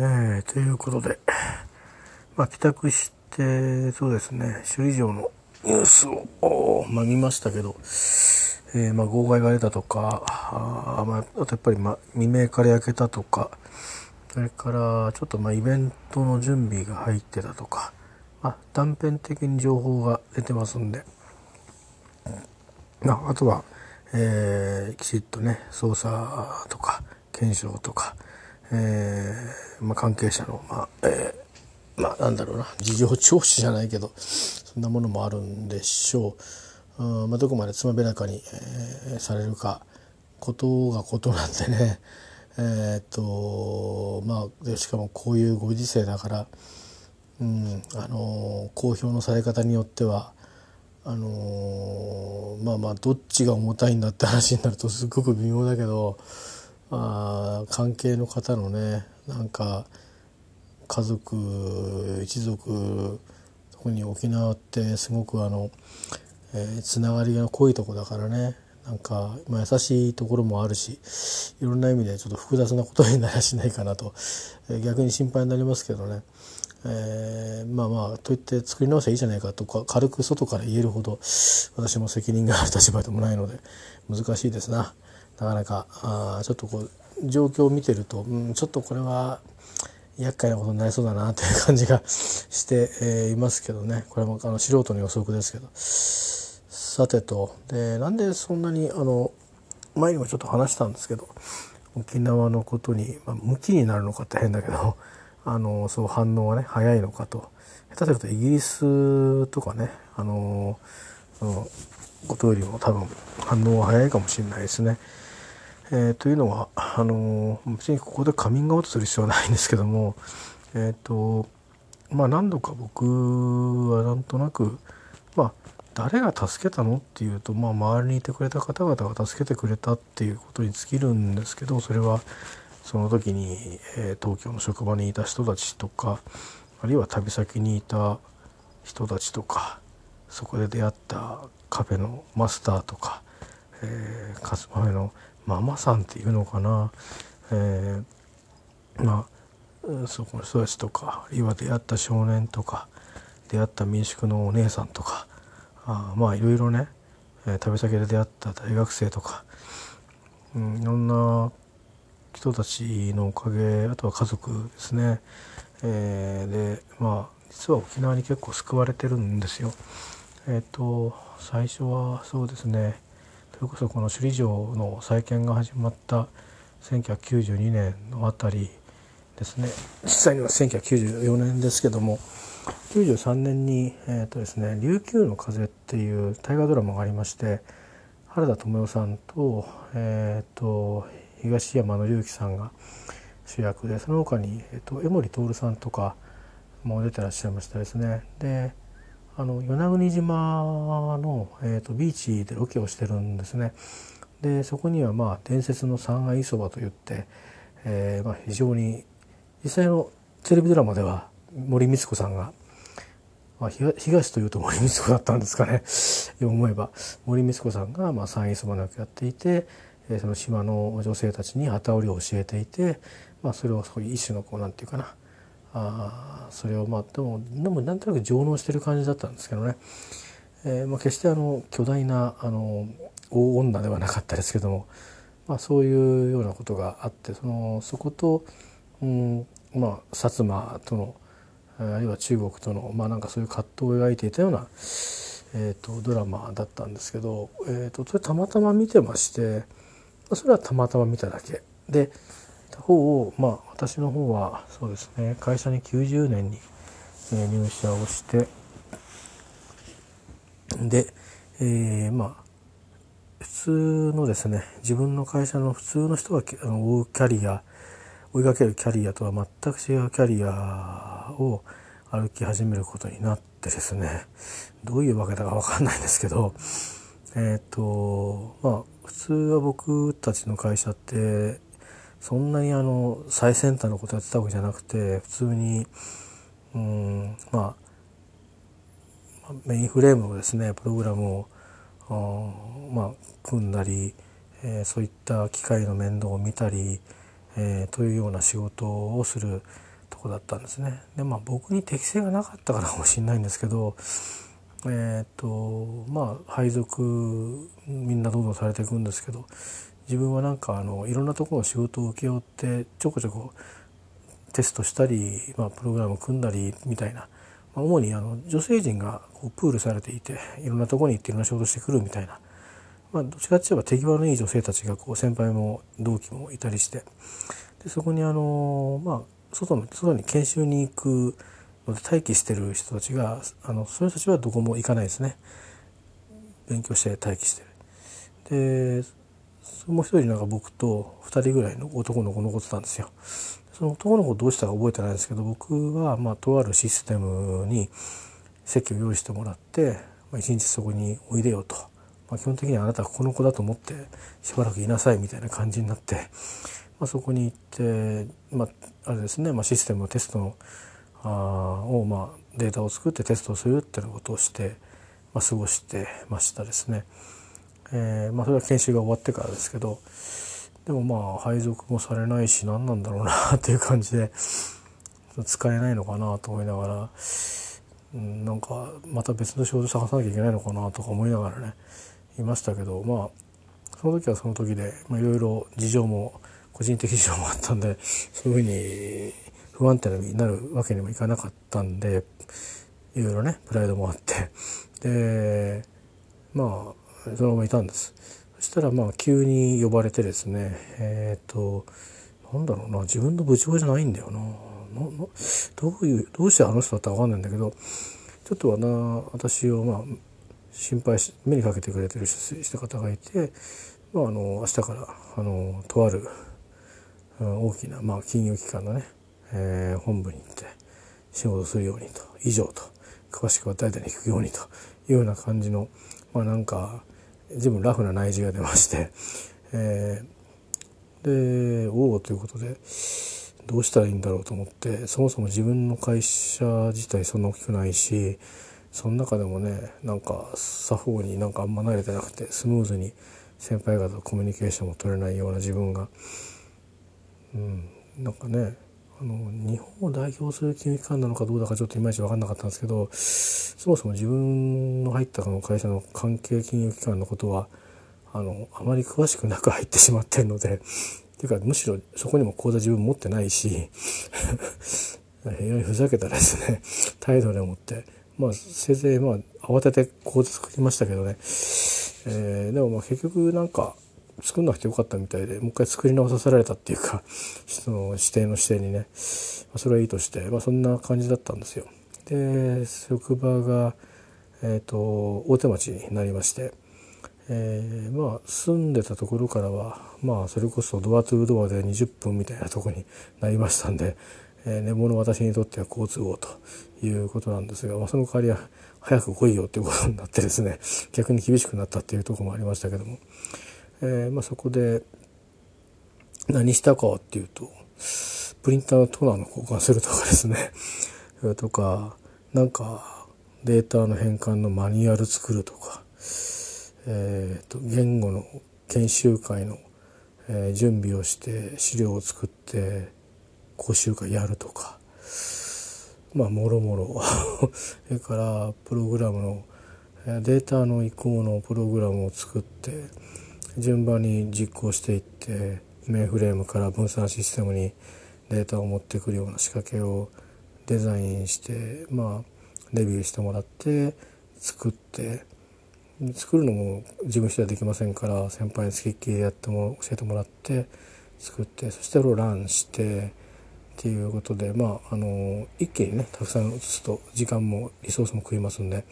えー、ということで、まあ、帰宅してそうですね首里城のニュースを、まあ、見ましたけど、えー、まあ、号外が出たとかあ,、まあ、あとやっぱり、まあ、未明から焼けたとかそれからちょっとまあイベントの準備が入ってたとか、まあ、断片的に情報が出てますんで、まあ、あとは、えー、きちっとね捜査とか検証とか、えーまあ、関係者の、まあえー、まあ、なんだろうな。事情聴取じゃないけどそんなものもあるんでしょう、うんまあ、どこまでつまびらかに、えー、されるかことがことなんでね。えー、っとまあしかもこういうご時世だから、うんあの公表のされ方によってはあのまあまあどっちが重たいんだって話になるとすっごく微妙だけどあ関係の方のねなんか家族一族特に沖縄ってすごくあの、えー、つながりが濃いとこだからねなんか、まあ、優しいところもあるしいろんな意味でちょっと複雑なことになりゃしないかなと、えー、逆に心配になりますけどね、えー、まあまあといって作り直せばいいじゃないかとか軽く外から言えるほど私も責任がある立場でもないので難しいですな。なかなかあちょっとこう状況を見てると、うん、ちょっとこれは厄介なことになりそうだなという感じが して、えー、いますけどねこれもあの素人の予測ですけど。さてとでなんでそんなにあの前にもちょっと話したんですけど沖縄のことに、まあ、向きになるのかって変だけど あのそう反応がね早いのかと下手するとイギリスとかねあののことよりも多分反応は早いかもしれないですね。えー、というのはあの別にここでカミングアウトする必要はないんですけどもえっ、ー、とまあ何度か僕はなんとなくまあ誰が助けたのっていうと、まあ、周りにいてくれた方々が助けてくれたっていうことに尽きるんですけどそれはその時に、えー、東京の職場にいた人たちとかあるいは旅先にいた人たちとかそこで出会ったカフェのマスターとか、えー、カスマフェのマママさんっていうのかな、えー、まあそこの人たちとかあるいは出会った少年とか出会った民宿のお姉さんとかあまあいろいろね、えー、旅先で出会った大学生とか、うん、いろんな人たちのおかげあとは家族ですね、えー、でまあ実は沖縄に結構救われてるんですよ。えっ、ー、と最初はそうですね。それこそこの首里城の再建が始まった1992年のあたりですね実際には1994年ですけども93年に、えーとですね「琉球の風」っていう大河ドラマがありまして原田知世さんと,、えーと、東山紀之さんが主役でその他に、えーと、江守徹さんとかも出てらっしゃいましたですね。であの与那国島の、えーと、ビーチでロケをしてるんですね。でそこにはまあ伝説の三愛そばといって、えーまあ、非常に実際のテレビドラマでは森光子さんが、まあ、東というと森光子だったんですかね 思えば森光子さんがまあ山陰そばの役やっていてその島の女性たちに旗織りを教えていて、まあ、それをそうう一種のこうなんていうかなあそれをまあでもでもなんとなく上納してる感じだったんですけどね、えーまあ、決してあの巨大なあの大女ではなかったですけども、まあ、そういうようなことがあってそのそこと、うんまあ、薩摩とのあるいは中国との、まあ、なんかそういう葛藤を描いていたような、えーと、ドラマだったんですけど、えーと、それたまたま見てましてそれはたまたま見ただけ。で他方をまあ私の方はそうですね会社に90年に、え入社をしてで、えー、まあ普通のですね自分の会社の普通の人が追うキャリア追いかけるキャリアとは全く違うキャリアを歩き始めることになってですねどういうわけだか分かんないんですけどえっ、ー、とまあ普通は僕たちの会社ってそんなにあの最先端のことやってたわけじゃなくて普通にうんまあメインフレームのですねプログラムをまあ組んだり、えー、そういった機械の面倒を見たりえー、というような仕事をするとこだったんですね。でまあ僕に適性がなかったからかもしれないんですけどえっ、とまあ配属みんなどんどんされていくんですけど自分はなんかあのいろんなところの仕事を請け負ってちょこちょこテストしたり、まあ、プログラム組んだりみたいな、まあ、主にあの女性陣がこうプールされていていろんなところに行っていろんな仕事してくるみたいな、まあ、どっちかっていえば手際のいい女性たちがこう先輩も同期もいたりして。でそこにあの、まあ、外の外に研修に行くので待機してる人たちがあのその人たちはどこも行かないですね。勉強して待機してる。でもう一人なんか僕と2人ぐらいの男の子残ってたんですよ。その男の子どうしたか覚えてないんですけど僕はまあとあるシステムに席を用意してもらってまあ、一日そこにおいでよと、まあ、基本的にはあなたはこの子だと思ってしばらくいなさいみたいな感じになって、まあ、そこに行って、まあ、あれですね、まあ、システムのテストのあを、まあ、データを作ってテストをするっていうことをして、まあ、過ごしてましたですね。えーまあ、それは研修が終わってからですけどでもまあ配属もされないし何なんだろうな っていう感じで使えないのかなと思いながら、うん、なんかまた別の仕事探さなきゃいけないのかなとか思いながらねいましたけどまあその時はその時でいろいろ事情も個人的事情もあったんでそういうふうに不安定になるわけにもいかなかったんでいろいろねプライドもあって。でまあそのままいたんです。そしたらまあ急に呼ばれてですねえっ、ー、となんだろうな自分の部長じゃないんだよな。どういうどうしてあの人だったか分かんないんだけどちょっとはな私をまあ心配し目にかけてくれてる人方がいて、まあ、あの明日からあのとある大きな、まあ、金融機関のね、えー、本部に行って仕事するようにと以上と詳しくは誰々に聞くようにというような感じのまあなんか随分ラフな内示が出まして、えー、でおおということでどうしたらいいんだろうと思ってそもそも自分の会社自体そんな大きくないしその中でもねなんか作法になんかあんま慣れてなくてスムーズに先輩方とコミュニケーションも取れないような自分が、うん、なんかねあの日本を代表する金融機関なのかどうだかちょっといまいち分かんなかったんですけどそもそも自分の入ったこの会社の関係金融機関のことはあのあまり詳しくなく入ってしまってるのでっていうかむしろそこにも口座自分持ってないし非常にふざけたらですね態度でもってまあせいぜいまあ慌てて口座作りましたけどね、えー、でもまあ結局なんか作んなくてよかったみたいでもう一回作り直させられたっていうか その指定の指定にね、ま、それはいいとして、まあ、そんな感じだったんですよ。で職場が、えーと、大手町になりまして、えー、まあ住んでたところからはまあそれこそドアトゥードアで20分みたいなとこになりましたんで、えー、寝坊の私にとっては好都合ということなんですが、まあ、その代わりは早く来いよっていうことになってですね逆に厳しくなったっていうとこもありましたけども。えーまあ、そこで何したかっていうとプリンターのトナーの交換するとかですね。とかなんかデータの変換のマニュアル作るとか、えーと、言語の研修会の、えー、準備をして資料を作って講習会やるとか。まあもろもろ。それからプログラムのデータの移行のプログラムを作って順番に実行していってメインフレームから分散システムにデータを持ってくるような仕掛けをデザインしてまあレビューしてもらって作って作るのも自分一人はできませんから先輩に付きっきりでやっても教えてもらって作ってそしてそれをランしてっていうことでまああの一気にねたくさん移すと時間もリソースも食いますんで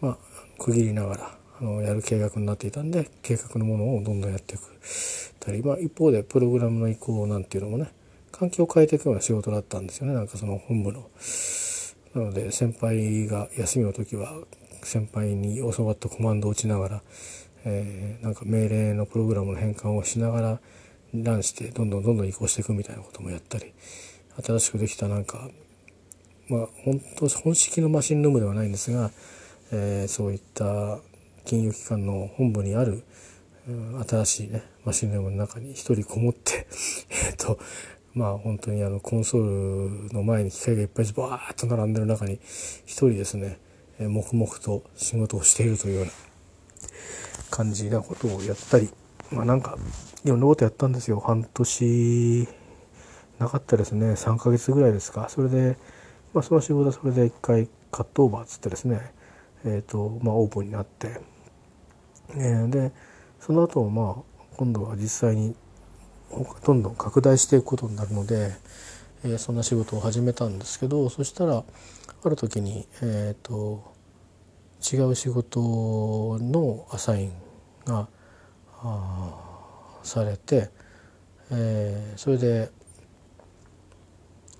まあ区切りながらあのやる計画になっていたんで計画のものをどんどんやっていくたり、まあ、一方でプログラムの移行なんていうのもね環境を変えていくような仕事だったんですよねなんかその本部の。なので先輩が休みの時は先輩に教わったコマンドを打ちながら、えー、なんか命令のプログラムの変換をしながらランしてどんどんどんどん移行していくみたいなこともやったり新しくできたなんかまあ本当本式のマシンルームではないんですが、えー、そういった金融機関の本部にある新しいねマシンルームの中に一人こもって えっとまあ本当にあのコンソールの前に機械がいっぱいバーッと並んでる中に一人ですねえ黙々と仕事をしているというような感じなことをやったりまあなんかいろんなことやったんですよ。半年なかったですね。3ヶ月ぐらいですか。それで、まあ、その仕事はそれで一回カットオーバーっつってですねえっ、ー、とまあオープンになって、えー、でその後まあ今度は実際にどんどん拡大していくことになるので、えー、そんな仕事を始めたんですけどそしたらある時に、えーと、違う仕事のアサインがされて、えー、それで、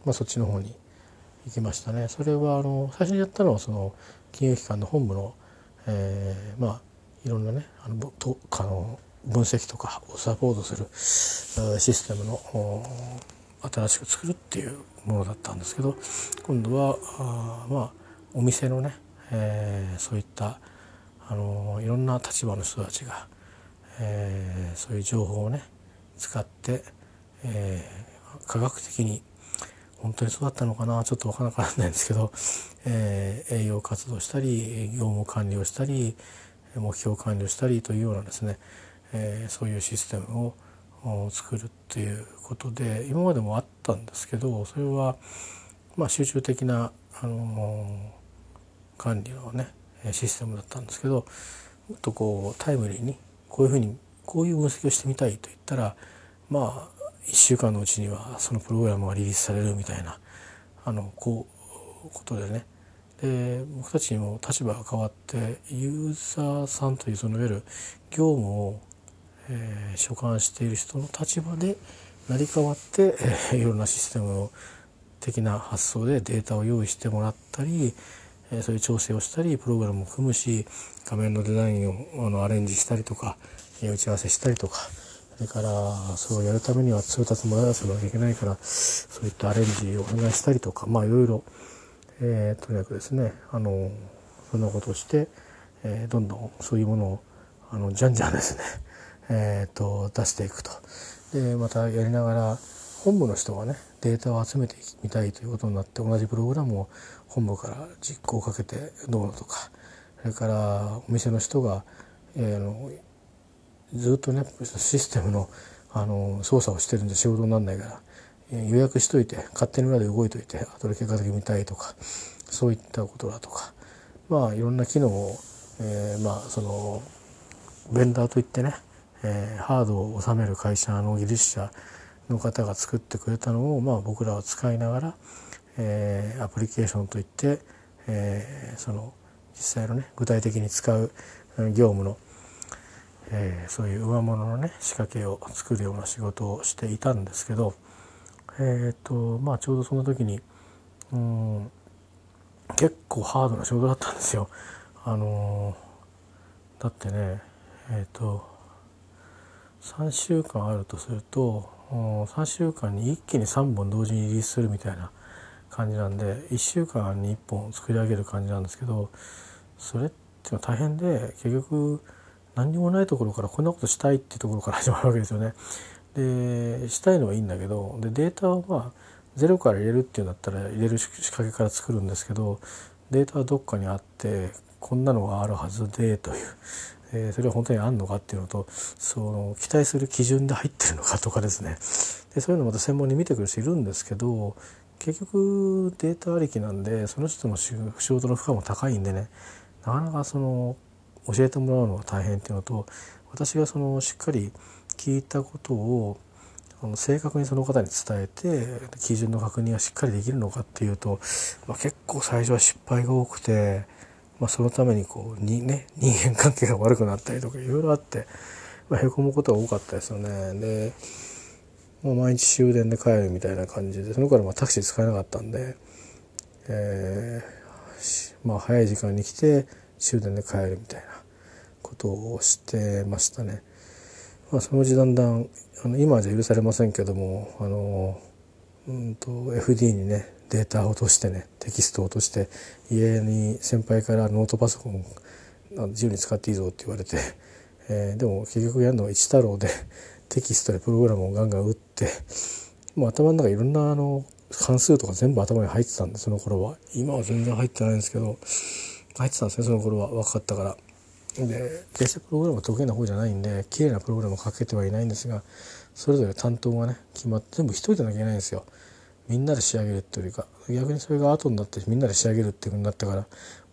まあ、そっちの方に行きましたね。それはあの最初にやったのはその金融機関の本部の、えー、まあいろんなねあのとあの分析とかをサポートするシステムの新しく作るっていうものだったんですけど今度はあまあお店のね、えー、そういったあのいろんな立場の人たちが、えー、そういう情報をね使って、えー、科学的に本当にそうだったのかなちょっと分からなかったんですけど、えー、営業活動したり業務管理をしたり目標管理をしたりというようなですね、えー、そういうシステムを作るっていうことで今までもあったんですけどそれはまあ集中的な、あの管理のねシステムだったんですけどもっとこうタイムリーにこういうふうにこういう分析をしてみたいと言ったらまあ1週間のうちにはそのプログラムがリリースされるみたいなあのこうことでねで僕たちにも立場が変わってユーザーさんというそのいわゆる業務をえー、所管している人の立場で成り代わって、えー、いろんなシステム的な発想でデータを用意してもらったり、えー、そういう調整をしたりプログラムを組むし画面のデザインをあのアレンジしたりとか、え、打ち合わせしたりとかそれからそれをやるためには通達もらわせなきゃいけないからそういったアレンジをお願いしたりとかまあいろいろ、えー、とにかくですね。あのそんなことをして、えー、どんどんそういうものをあのじゃんじゃんですね。えーと、出していくと。でまたやりながら本部の人がねデータを集めてみたいということになって同じプログラムを本部から実行をかけてどうのとかそれからお店の人が、えー、のずっとねシステムのあの操作をしてるんで仕事になんないから、予約しといて勝手に裏で動いといて後で結果的に見たいとかそういったことだとかまあいろんな機能を、えー、まあそのベンダーといってねえー、ハードを収める会社の技術者の方が作ってくれたのを、まあ、僕らは使いながら、えー、アプリケーションといって、えー、その実際のね具体的に使う業務の、えー、そういう上物のね仕掛けを作るような仕事をしていたんですけど、えーとまあ、ちょうどその時にうん結構ハードな仕事だったんですよ。あのだってねえっ、と3週間あるとすると3週間に一気に3本同時にリリースするみたいな感じなんで1週間に1本作り上げる感じなんですけどそれって大変で結局何にもないところからこんなことしたいっていうところから始まるわけですよね。でしたいのはいいんだけどでデータをまあゼロから入れるっていうんだったら入れる仕掛けから作るんですけどデータはどっかにあってこんなのがあるはずでという。えー、それは本当にあんのかっていうのとその期待する基準で入ってるのかとかですね。でそういうのまた専門に見てくる人いるんですけど結局データありきなんでその人の仕事の負荷も高いんでね。なかなかその教えてもらうのが大変っていうのと私がそのしっかり聞いたことを正確にその方に伝えて基準の確認がしっかりできるのかっていうと、まあ、結構最初は失敗が多くて。まあ、そのためにこうに、ね、人間関係が悪くなったりとかいろいろあって、まあ、へこむことが多かったですよね。でもう毎日終電で帰るみたいな感じでその頃まあタクシー使えなかったんで、えー、まあ、早い時間に来て終電で帰るみたいなことをしてましたね。まあ、そのうちだんだんあの今じゃ許されませんけどもあの、うんと、FD にねデータを落としてねテキストを落として家に先輩からノートパソコン自由に使っていいぞって言われて、えー、でも結局やるのは一太郎でテキストでプログラムをガンガン打ってもう頭の中いろんなあの関数とか全部頭に入ってたんでその頃は今は全然入ってないんですけど入ってたんですねその頃は分かったから。で決してプログラム得意な方じゃないんで綺麗なプログラムをかけてはいないんですがそれぞれ担当がね決まって全部一人でなきゃいけないんですよ。みんなで仕上げるっていうか逆にそれが後になってみんなで仕上げるっていうふうになったから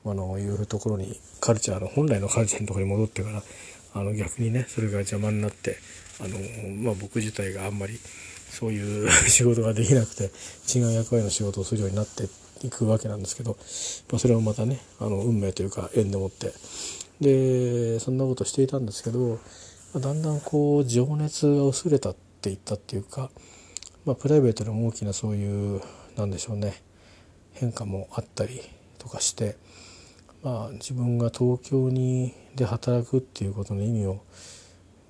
あのいうところにカルチャーの本来のカルチャーのところに戻ってからあの逆にねそれが邪魔になってあの、まあ、僕自体があんまりそういう 仕事ができなくて違う役割の仕事をするようになっていくわけなんですけど、まあ、それをまたねあの運命というか縁でもってでそんなことしていたんですけどだんだんこう情熱が薄れたっていったっていうか、まあ、プライベートでも大きなそういうなんでしょうね変化もあったりとかして、まあ、自分が東京にで働くっていうことの意味を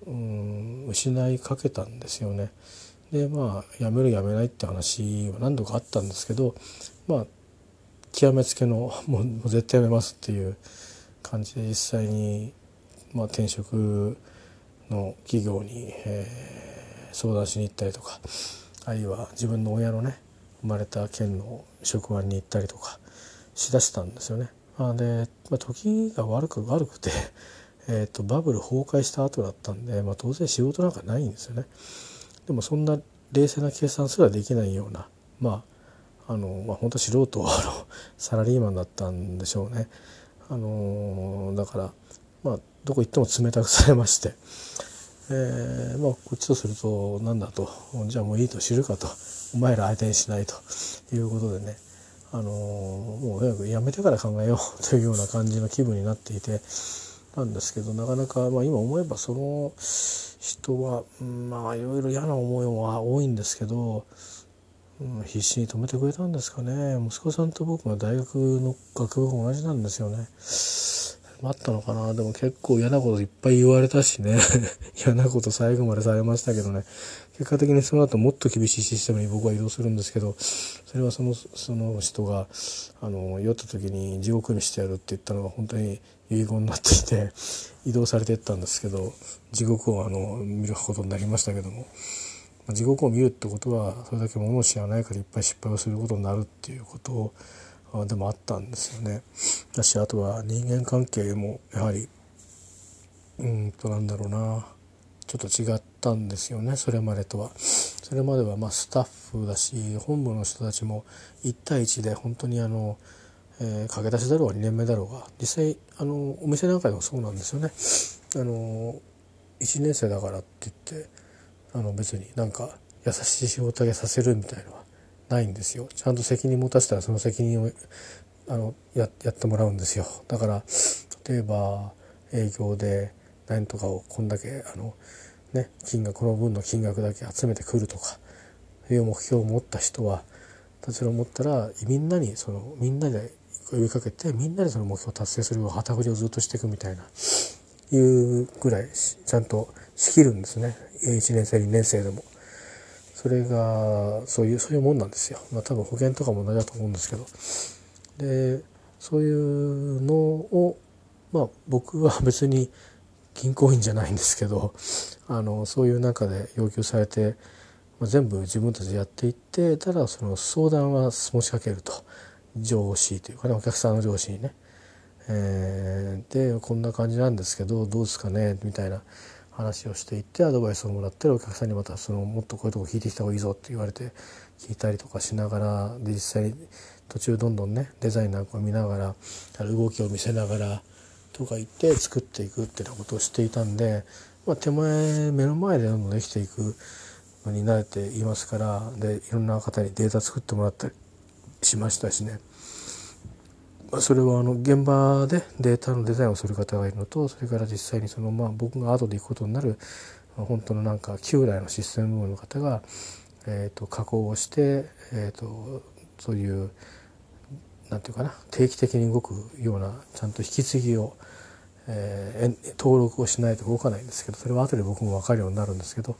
うん失いかけたんですよね。でまあ辞める辞めないって話は何度かあったんですけどまあ極めつけのもう絶対辞めますっていう感じで実際に、まあ、転職の企業に、えー、相談しに行ったりとかあるいは自分の親のね生まれた県の職場に行ったりとかしだしたんですよね。あで、まあ、時が悪く悪くて えーと、バブル崩壊した後だったんで、まあ、当然仕事なんかないんですよね。でもそんな冷静な計算すらできないようなまああの、まあ、本当素人のサラリーマンだったんでしょうね。あのだから、まあ、どこ行っても冷たくされまして、えーまあ、こっちとすると何だとじゃあもういいと知るかとお前ら相手にしないということでね、あのもう早くやめてから考えようというような感じの気分になっていてたんですけどなかなか、まあ、今思えばその人は、まあいろいろ嫌な思いは多いんですけど、必死に止めてくれたんですかね。息子さんと僕が大学の学部が同じなんですよね。あったのかな。でも結構嫌なこといっぱい言われたしね。嫌なこと最後までされましたけどね。結果的にその後もっと厳しいシステムに僕は移動するんですけどそれはそのその人があの酔った時に地獄にしてやるって言ったのが本当に遺言になっていて移動されていったんですけど地獄をあの見ることになりましたけども。地獄を見るってことはそれだけものを知らないからいっぱい失敗をすることになるっていうことでもあったんですよね。だしあとは人間関係もやはりうんとなんだろうなちょっと違ったんですよねそれまでとは。それまではまあスタッフだし本部の人たちも1対1で本当にあのえー、駆け出しだろうが2年目だろうが実際あのお店なんかでもそうなんですよね。あの1年生だからって言ってあの別になんか優しい仕事だけさせるみたいのはないんですよ。ちゃんと責任持たせたらその責任をあのややってもらうんですよ。だから例えば営業で何とかをこんだけあの、ね、金額この分の金額だけ集めてくるとかいう目標を持った人はそれを持ったらみんなにそのみんなで呼びかけてみんなでその目標を達成するよう旗振りをずっとしていくみたいないうぐらいちゃんと仕切るんですね1年生2年生でも。それがそういうそういうもんなんですよ。まあ多分保険とかも同じだと思うんですけど。でそういうのをまあ僕は 別に銀行員じゃないんですけどあのそういう中で要求されて、まあ、全部自分たちでやっていってただその相談は持ちかけると。上司というかねお客さんの上司にね、えー、でこんな感じなんですけどどうですかねみたいな話をしていってアドバイスをもらってるお客さんにまたそのもっとこういうとこ聞いてきた方がいいぞって言われて聞いたりとかしながらで実際に途中どんどんねデザインなんかを見ながら動きを見せながらとか言って作っていくっていうようなことをしていたんで、まあ、手前目の前でどんどんできていくのに慣れていますからでいろんな方にデータ作ってもらったりしましたしね。それはあの現場でデータのデザインをする方がいるのとそれから実際にそのまあ僕が後で行くことになる本当のなんか旧来のシステム部門の方が、え、と加工をして、え、とそういうなんていうかな定期的に動くようなちゃんと引き継ぎを、え、登録をしないと動かないんですけどそれは後で僕も分かるようになるんですけど、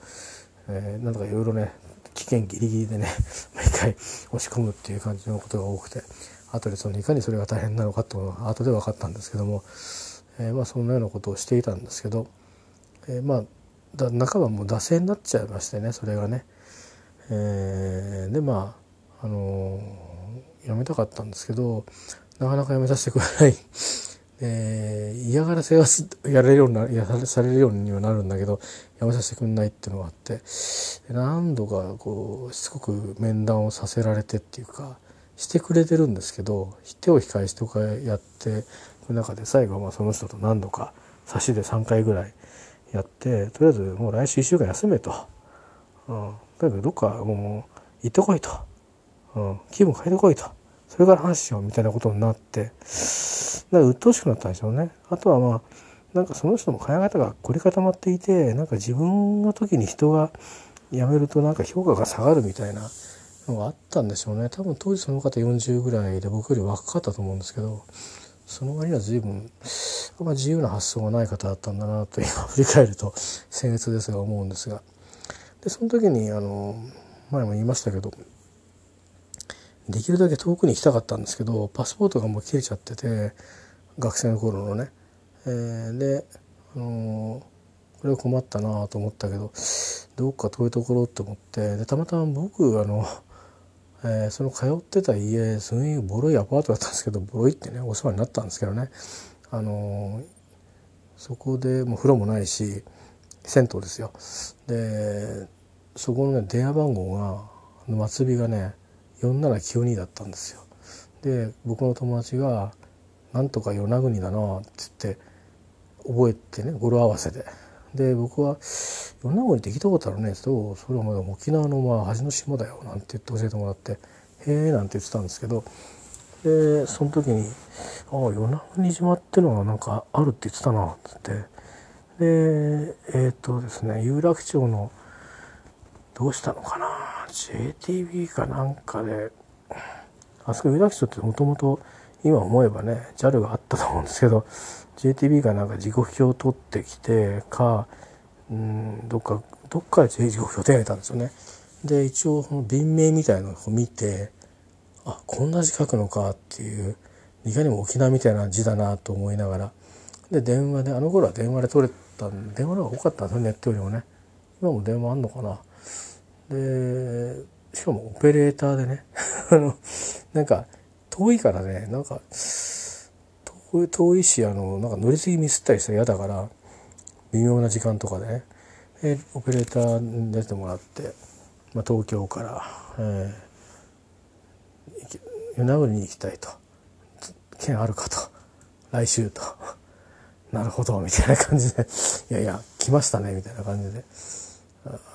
え、なんとかいろいろね危険ギリギリでね 毎回押し込むっていう感じのことが多くて後でそのいかにそれが大変なのかっていうのは後で分かったんですけども、えー、まあそんなようなことをしていたんですけど、えー、まあだ半ばもう惰性になっちゃいましてねそれがね。えー、でまああのー、やめたかったんですけどなかなかやめさせてくれない えー、嫌がらせはやれるようになやされるようにはなるんだけどやめさせてくんないっていうのがあって何度かこうしつこく面談をさせられてっていうかしてくれてるんですけど手を控えしてとかやってく中で最後はまあその人と何度か差しで3回ぐらいやってとりあえずもう来週1週間休めと、うん、だけどどっかもう行ってこいと、うん、気分変えてこいと。それから話しようみたいなことになって。だから鬱陶しくなったんでしょうね。あとはまあなんかその人の考え方が凝り固まっていてなんか自分の時に人が辞めるとなんか評価が下がるみたいなのがあったんでしょうね。多分当時その方40ぐらいで僕より若かったと思うんですけどその割には随分あん、ま、自由な発想がない方だったんだなと今振り返ると僭越ですが思うんですが。でその時にあの前も言いましたけどできるだけ遠くに行きたかったんですけどパスポートがもう切れちゃってて学生の頃のね、えー、で、あのー、これは困ったなと思ったけどどっか遠いところって思ってでたまたま僕あの、えー、その通ってた家すごいボロいアパートだったんですけどボロいってねお世話になったんですけどね、あのそこでもう風呂もないし銭湯ですよでそこのね電話番号が末尾がね4792だったんですよ。で僕の友達が「なんとか与那国だな」って言って覚えてね語呂合わせで。で僕は「与那国って聞いたことあるね」って言うと「それはまだ沖縄のまあ端の島だよ」なんて言って教えてもらって「へえ」なんて言ってたんですけどでその時に「ああ与那国島ってのはなんかあるって言ってたな」っつってでえっ、とですね有楽町のどうしたのかな？JTB かなんかであそこ有楽町ってもともと今思えばね JAL があったと思うんですけど JTB がなんか時刻表を取ってきてかうんどっかどっかで時刻表を手に入れたんですよね。で一応その便名みたいなのを見てあこんな字書くのかっていういかにも沖縄みたいな字だなと思いながら。で電話であの頃は電話で取れた電話の方が多かったんですよネットよりもね。今も電話あんのかな。でしかもオペレーターでね あのなんか遠いからね。なんか遠いしあのなんか乗り継ぎミスったりしたら嫌だから微妙な時間とかで。ねでオペレーターに出てもらって、まあ、東京から、えー、与那国に行きたいと「券あるか」と「来週」と「なるほど」みたいな感じで「いやいや来ましたね」みたいな感じで。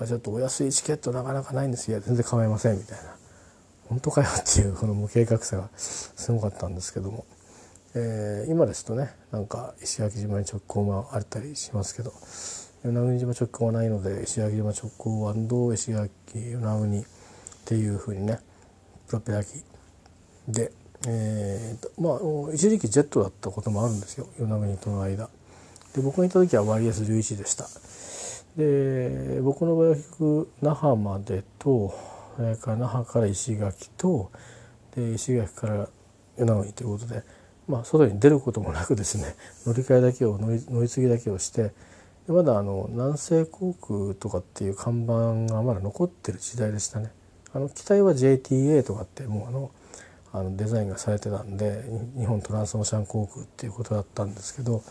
あ。ちょっとお安いチケットなかなかないんですよ。全然構いませんみたいな。本当かよっていうこの無計画さがすごかったんですけども、えー、今ですとねなんか石垣島に直行もあったりしますけど与那国島直行はないので石垣島直行石垣与那国っていうふうにねプロペラ機で、えー、まあ一時期ジェットだったこともあるんですよ与那国との間。で僕がいた時は YS11 でした。で僕の場合は結局那覇までとそれから那覇から石垣とで石垣から与那国ということで、まあ、外に出ることもなくですね 乗り換えだけを乗り乗り継ぎだけをしてまだあの南西航空とかっていう看板がまだ残ってる時代でしたね。あの機体は JTA とかってもうあのあのデザインがされてたんで日本トランスオーシャン航空っていうことだったんですけども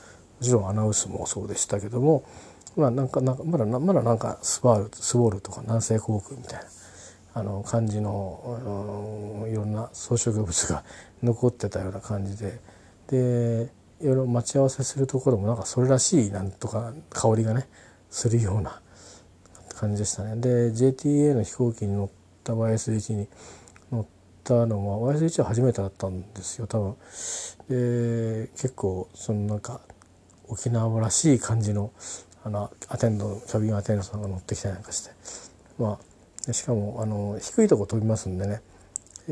ちろんアナウンスもそうでしたけどもまあなんかなんかまだまだなんかスバールスボールとか南西航空みたいなあの感じのいろんな装飾物が残ってたような感じででいろいろ待ち合わせするところもなんかそれらしいなんとか香りがねするような感じでしたね。で JTA の飛行機に乗った YS1 に乗ったのは YS1 は初めてだったんですよ多分。で結構そのなんか沖縄らしい感じのあのアテンドキャビンアテンドさんが乗ってきたりなんかしてまあしかもあの低いとこ飛びますんでね。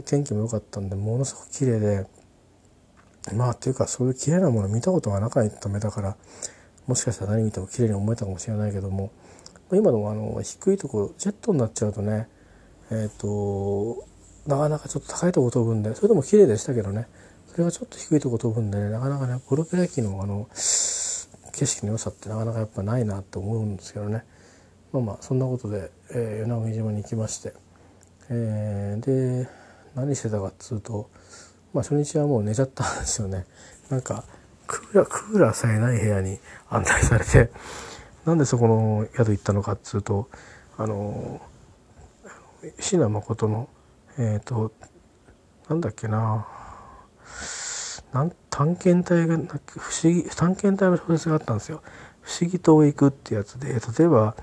天気も良かったんでものすごく綺麗でまあっていうかそういう綺麗なもの見たことがなかった目だからもしかしたら何見ても綺麗に思えたかもしれないけども今でもあの低いとこジェットになっちゃうとねえっ、ー、となかなかちょっと高いとこ飛ぶんでそれでも綺麗でしたけどね。それがちょっと低いとこ飛ぶんでねなかなかねプロペラ機のあの景色の良さってなかなかやっぱないなと思うんですけどね。まあまあそんなことで、えー、与那国島に行きまして、えー、で何してたかっつうと、まあ、初日はもう寝ちゃったんですよねなんかクーラークーラーさえない部屋に 案内されてなんでそこの宿行ったのかっつうとあの椎名誠のえっ、ー、となんだっけななん探検隊が不思議探検隊の小説があったんですよ。不思議島行くってやつで例えば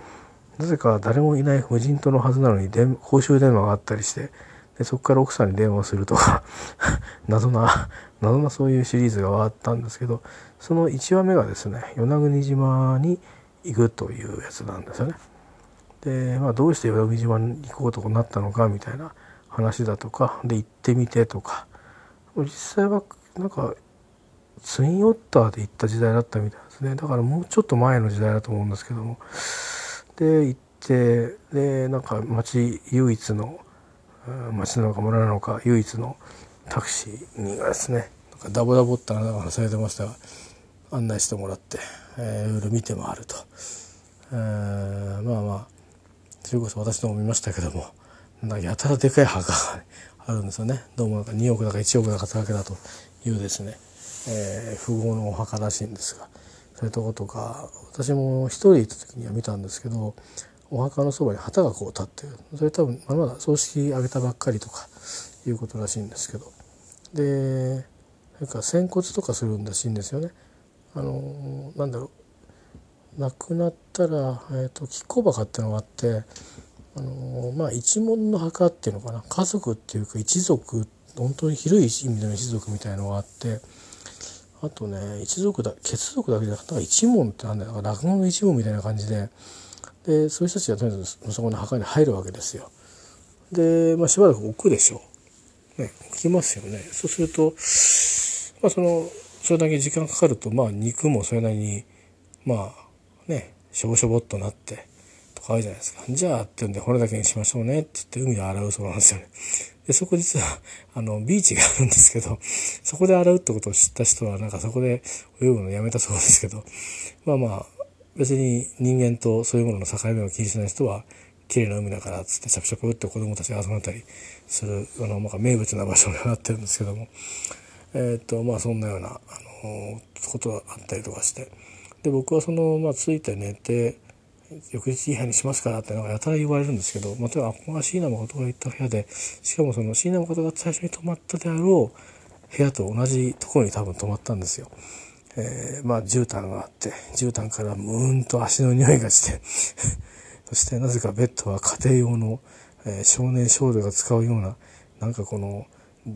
なぜか誰もいない無人島のはずなのに公衆電話があったりしてでそこから奥さんに電話するとか 謎な謎なそういうシリーズがあったんですけどその1話目がですね与那国島に行くというやつなんですよね。で、まあ、どうして与那国島に行こうとなったのかみたいな話だとかで行ってみてとか。実際はなんかツインオッターで行った時代だったみたいですね。だからもうちょっと前の時代だと思うんですけども。で行ってでなんか町唯一の町なのか村なのか唯一のタクシーにがですねなんかダボダボって穴がされてましたが案内してもらって、えー、いろいろ見て回ると、えー、まあまあそれこそ私のも見ましたけどもなんかやたらでかい墓が あるんですよね。どうもなんか2億だか1億だか高けだというですね、えー、富豪のお墓らしいんですが。そういうとことか私も一人行った時には見たんですけどお墓のそばに旗がこう立ってる。それ多分まだ葬式あげたばっかりとかいうことらしいんですけど。でなんか仙骨とかするんらしいんですよね。あのなんだろう。亡くなったら、えーと、と亀甲墓っていうのがあってあのまあ一門の墓っていうのかな。家族っていうか一族本当に広い意味での一族みたいのがあってあとね一族だ血族だけじゃなくて一門ってなんだよ落語の一門みたいな感じででそういう人たちがとにかくそこの墓に入るわけですよ。で、まあ、しばらく置くでしょう。ね、置きますよね。そうすると、まあ、そのそれだけ時間かかると、まあ、肉もそれなりにまあねしょぼしょぼっとなってとかあるじゃないですか。じゃあって言うんで骨だけにしましょうねって言って海で洗うそうなんですよね。で、そこ実は、あの、ビーチがあるんですけど、そこで洗うってことを知った人は、なんかそこで泳ぐのやめたそうですけど、まあまあ、別に人間とそういうものの境目を気にしない人は、綺麗な海だからっつってチャプチャプって子供たちが集まったりする、あの、まあ、名物な場所になってるんですけども、えっ、と、まあそんなような、あの、ことがあったりとかして、で、僕はその、まあ着いて寝て、翌日いい部屋にしますからってなんかやたら言われるんですけど、まあ、例えばここが椎名誠が行った部屋でしかもその椎名誠が最初に泊まったであろう部屋と同じところに多分泊まったんですよ。えー、まあ絨毯があって絨毯からムーンと足の匂いがして そしてなぜかベッドは家庭用の、えー、少年少女が使うようななんかこの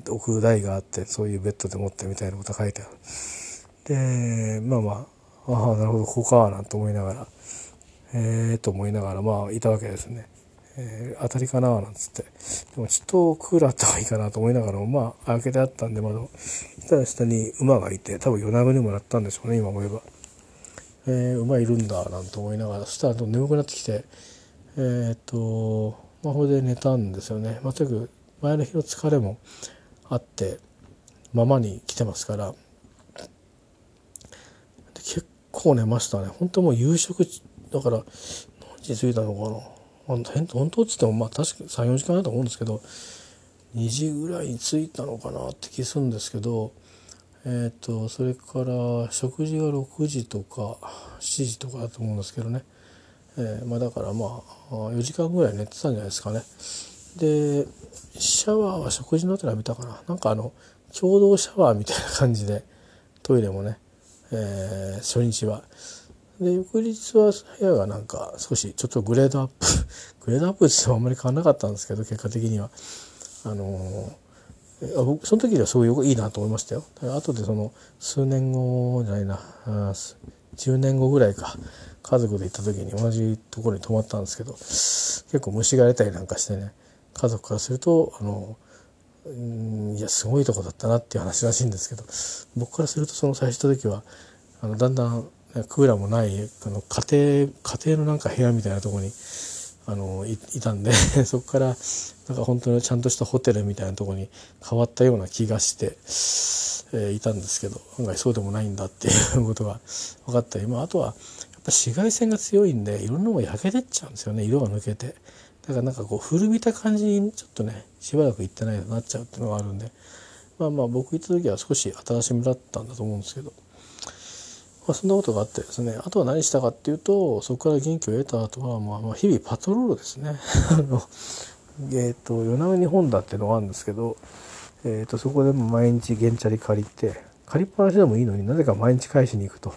置く台があってそういうベッドで持ってみたいなこと書いてある。でまあまあああなるほどここかなんて思いながらええー、と思いながらまあいたわけですね。えー、当たりかななんつって。でもちょっとクーラーあった方がいいかなと思いながらもまあ開けてあったんで窓したら下に馬がいて多分夜なにもらったんでしょうね今思えば、えー、馬いるんだなんて思いながらそしたら眠くなってきてえー、っとまあこれで寝たんですよね、まあ、とにかく前の日の疲れもあってままに来てますから。結構寝ましたね。本当もう夕食だから何時着いたのかな。本当っつってもまあ確か34時間だと思うんですけど2時ぐらいに着いたのかなって気するんですけどえっ、ー、とそれから食事が6時とか7時とかだと思うんですけどね、えー、まあだからまあ4時間ぐらい寝てたんじゃないですかね。でシャワーは食事の後に浴びたかな。なんかあの共同シャワーみたいな感じでトイレもね、えー、初日は。で翌日は部屋がなんか少しちょっとグレードアップ グレードアップって言ってもあんまり変わらなかったんですけど結果的には。あのー、僕その時はすごいいいなと思いましたよ。後でその数年後じゃないな10年後ぐらいか家族で行った時に同じところに泊まったんですけど結構虫が出たりなんかしてね家族からするとあのうんいやすごいとこだったなっていう話らしいんですけど僕からするとその最初の時はあのだんだんクーラーもないあの家庭家庭のなんか部屋みたいなとこにあのいたんで そこからなんか本当にちゃんとしたホテルみたいなとこに変わったような気がして、えー、いたんですけど案外そうでもないんだっていうことが 分かったり、まあ、あとはやっぱ紫外線が強いんでいろんなもの焼けてっちゃうんですよね色が抜けて。だからなんかこう古びた感じにちょっとねしばらく行ってないとなっちゃうっていうのがあるんでまあまあ僕行った時は少し新しめだったんだと思うんですけど、まあ、そんなことがあってですね。あとは何したかっていうとそこから元気を得た後はまあまあ日々パトロールですね。えっ、と与那国本田っていうのがあるんですけど、えー、とそこでも毎日原チャリ借りて借りっぱなしでもいいのになぜか毎日返しに行くと。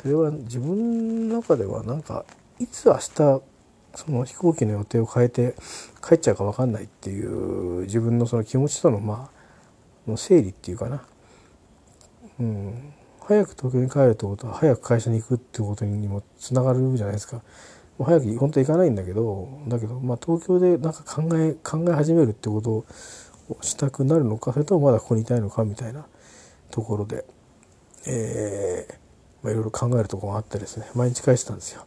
それは自分の中ではなんかいつ明日その飛行機の予定を変えて帰っちゃうか分かんないっていう自分のその気持ちとのまあの整理っていうかな、うん、早く東京に帰るってことは早く会社に行くってことにもつながるじゃないですか。早く本当は行かないんだけどだけど、まあ、東京でなんか考え考え始めるってことをしたくなるのかそれともまだここにいたいのかみたいなところで、えーまあ、いろいろ考えるところがあってですね毎日返してたんですよ。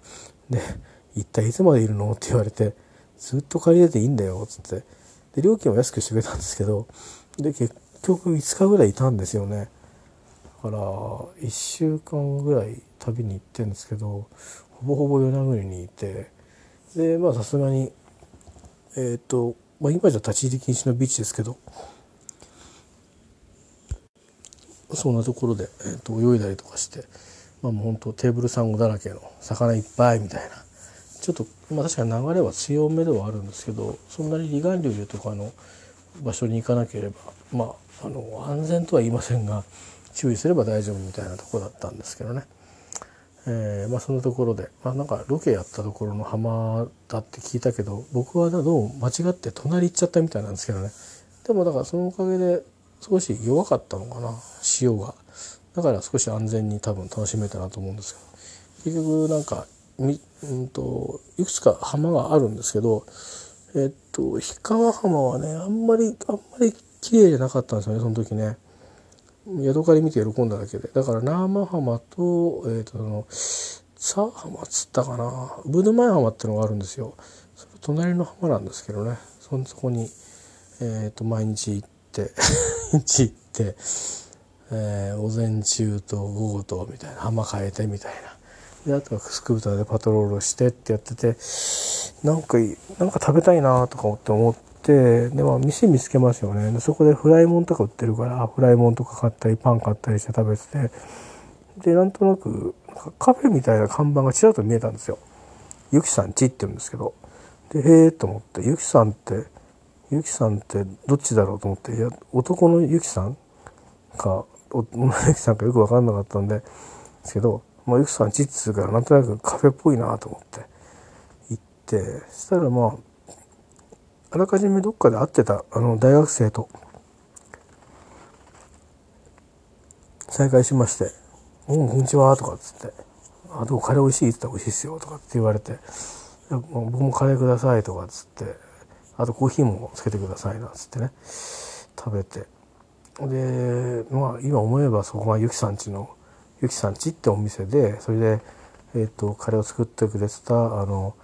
で「一体いつまでいるの?」って言われて「ずっと借りれていいんだよ」っつってで料金は安くしてくれたんですけどで結局5日ぐらいいたんですよね。から1週間ぐらい旅に行ってるんですけどほぼほぼ与那国にいてでまあさすがにえっ、ー、と、まあ、今じゃ立ち入り禁止のビーチですけどそんなところで、えーと、泳いだりとかして、まあ、もう本当テーブルサンゴだらけの魚いっぱいみたいなちょっと、まあ、確かに流れは強めではあるんですけどそんなに離岸流とかの場所に行かなければまああの安全とは言いませんが注意すれば大丈夫みたいなとこだったんですけどね。えー、まあ、そんなところで、まあ、なんかロケやったところの浜だって聞いたけど僕はどうも間違って隣行っちゃったみたいなんですけどねでもだからそのおかげで少し弱かったのかな潮がだから少し安全に多分楽しめたなと思うんですけど結局なんかみ、うんと、いくつか浜があるんですけどえっと氷川浜はねあんまりあんまり綺麗じゃなかったんですよねその時ね。ヤドカリ見て喜ん。だだけでだから生浜と,、えー、とその佐浜っつったかなブド前浜ってのがあるん。ですよそれ隣の浜なん。ですけどねそそこに、えー、と毎日行って毎日行って、えー、午前中と午後とみたいな浜変えてみたいな。であとはスクーターでパトロールしてってやっててなん。かなん。か食べたいなとかって思っててで、まあ、店見つけますよね。でそこでフライモンとか売ってるからフライモンとか買ったりパン買ったりして食べてて。でなんとなくカフェみたいな看板がちらっと見えたんですよ。ゆきさんちって言うんですけど。でへえと思ってゆきさんってゆきさんってどっちだろうと思っていや男のゆきさんか女のゆきさんかよく分かんなかったんでですけど、まあ、ゆきさんちっつうからなんとなくカフェっぽいなと思って行ってそしたらまああらかじめどっかで会ってたあの大学生と。再会しまして「うんこんにちは」とかっつって「あどうカレー美味しい?」って言ったら「美味しいっすよ」とかって言われて「僕もカレーください」とかっつって「あとコーヒーもつけてください」なんつってね。食べて。でまあ今思えばそこがゆきさんちのゆきさんちってお店でそれで、えーと、カレーを作ってくれてたあの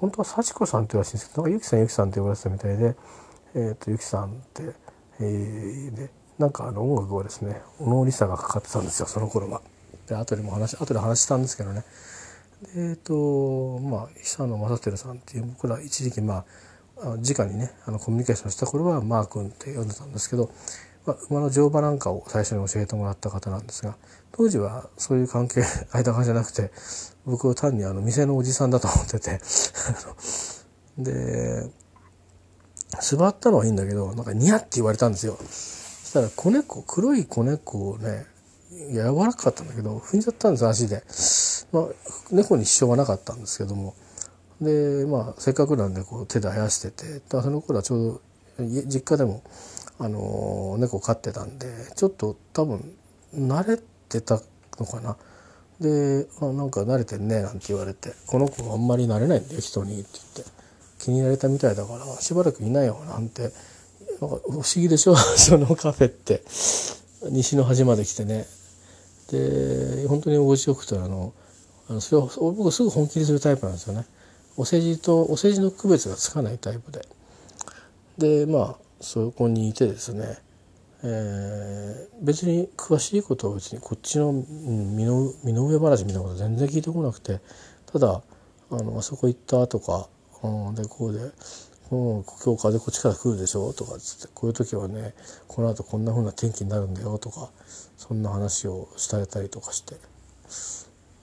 本当は幸子さんって言うらしいんですけどなんかゆきさんゆきさんって呼ばれてたみたいで、えーと、ゆきさんって、えー、でなんかあの音楽をですね小野梨沙がかかってたんですよその頃は。で後でも話後で話したんですけどね。でえっ、ー、とまあ久野正輝さんっていう僕ら一時期まあ直にねあのコミュニケーションした頃はマー君って呼んでたんですけど、まあ、馬の乗馬なんかを最初に教えてもらった方なんですが当時はそういう関係 間柄じゃなくて僕は単にあの店のおじさんだと思ってて で座ったのはいいんだけどなんかニヤって言われたんですよ。そしたら子猫黒い子猫をね柔らかかったんだけど踏んじゃったんです足で、まあ、猫に支障はなかったんですけども。でまあせっかくなんでこう手であやしててその頃はちょうど実家でもあの猫飼ってたんでちょっと多分慣れてたのかな。で「あなんか慣れてんね」なんて言われて「この子はあんまり慣れないんだよ人に」って言って。気に入られたみたいだからしばらくいないよなんて。なんか不思議でしょ？そのカフェって。西の端まで来てね。で本当に心地よくてあのあのそれを僕すぐ本気にするタイプなんですよね。お世辞とお世辞の区別がつかないタイプで。でまあそこにいてですね。えー、別に詳しいことは別にこっちの身の身の上話みたいなこと全然聞いてこなくてただあのあそこ行ったとか、うん、でこうで、うん、今日風こっちから来るでしょとかつってこういう時はねこの後こんな風な天気になるんだよとかそんな話をしたりたりとかして、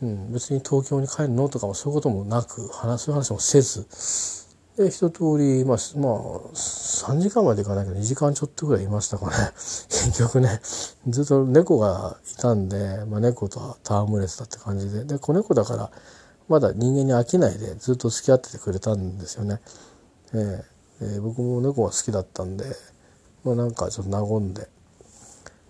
うん、別に東京に帰るのとかもそういうこともなく話そういう話もせずで一通りまあまあ3時間までいかないけど2時間ちょっとぐらいいましたかね。結局ねずっと猫がいたんで、まあ、猫と戯れてたって感じで。で子猫だからまだ人間に飽きないでずっと付き合っててくれたんですよね。えー、僕も猫が好きだったんで、まあ、なんかちょっと和んで、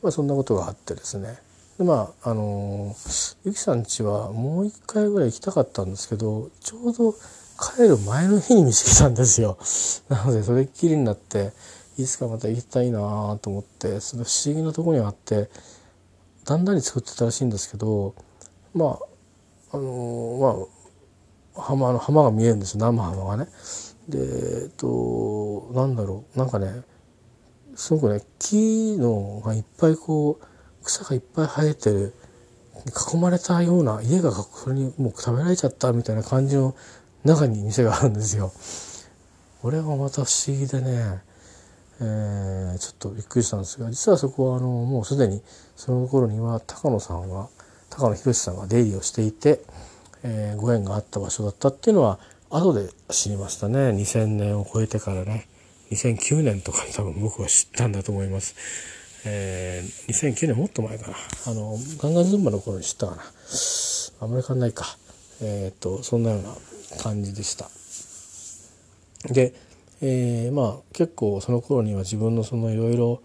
まあ、そんなことがあってですね。でまああのー、ゆきさん家はもう一回ぐらい行きたかったんですけどちょうど帰る前の日に見つけたんですよ。なのでそれっきりになっていつかまた行きたいなと思ってその不思議なとこにあってだんだんに作ってたらしいんですけどまああのまあ浜の浜が見えるんですよ生浜がね。でえっとなんだろうなんかねすごくね木のがいっぱいこう草がいっぱい生えてる囲まれたような家がそれにもう食べられちゃったみたいな感じの中に店があるんですよ。これがまた不思議でね、えー、ちょっとびっくりしたんですが実はそこはあのもうすでにその頃には高野さんは高野博さんが出入りをしていて、えー、ご縁があった場所だったっていうのは後で知りましたね。2000年を超えてからね。2009年とかに多分僕は知ったんだと思います。えー、2009年もっと前かな。あのガンガンズンバの頃に知ったかな。あんまり変わんないか。えっ、とそんなような感じでした。で、えー、まあ結構その頃には自分のそのいろいろ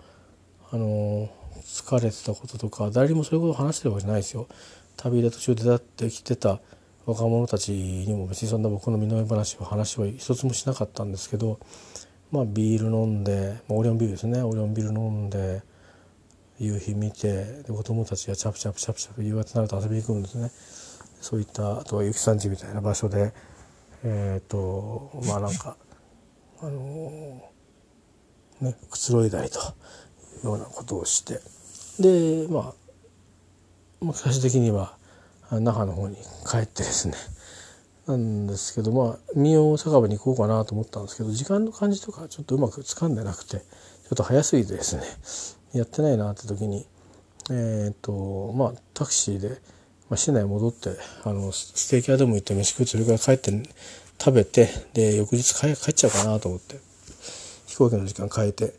あの疲れてたこととか誰にもそういうことを話してるわけじゃないですよ。旅で途中で出会ってきてた若者たちにも別にそんな僕の身の上話を話は一つもしなかったんですけどまあビール飲んで、まあ、オリオンビールですねオリオンビール飲んで夕日見てで子供たちがチャプチャプチャプチャプ夕方になると遊びに行くんですねそういったあとは雪山地みたいな場所でえっ、ー、とまあなんかあのー、ねくつろいだりというようなことをしてでまあ、まあ、最終的には那覇の方に帰ってですねなんですけどまあ民謡酒場に行こうかなと思ったんですけど時間の感じとかちょっとうまく掴んでなくてちょっと早すぎてですねやってないなって時にえっ、ー、とまあタクシーでまあ、市内戻ってあのステーキ屋でも行って飯食ってそれから帰って食べてで翌日帰っちゃうかなと思って。飛行機の時間変えて。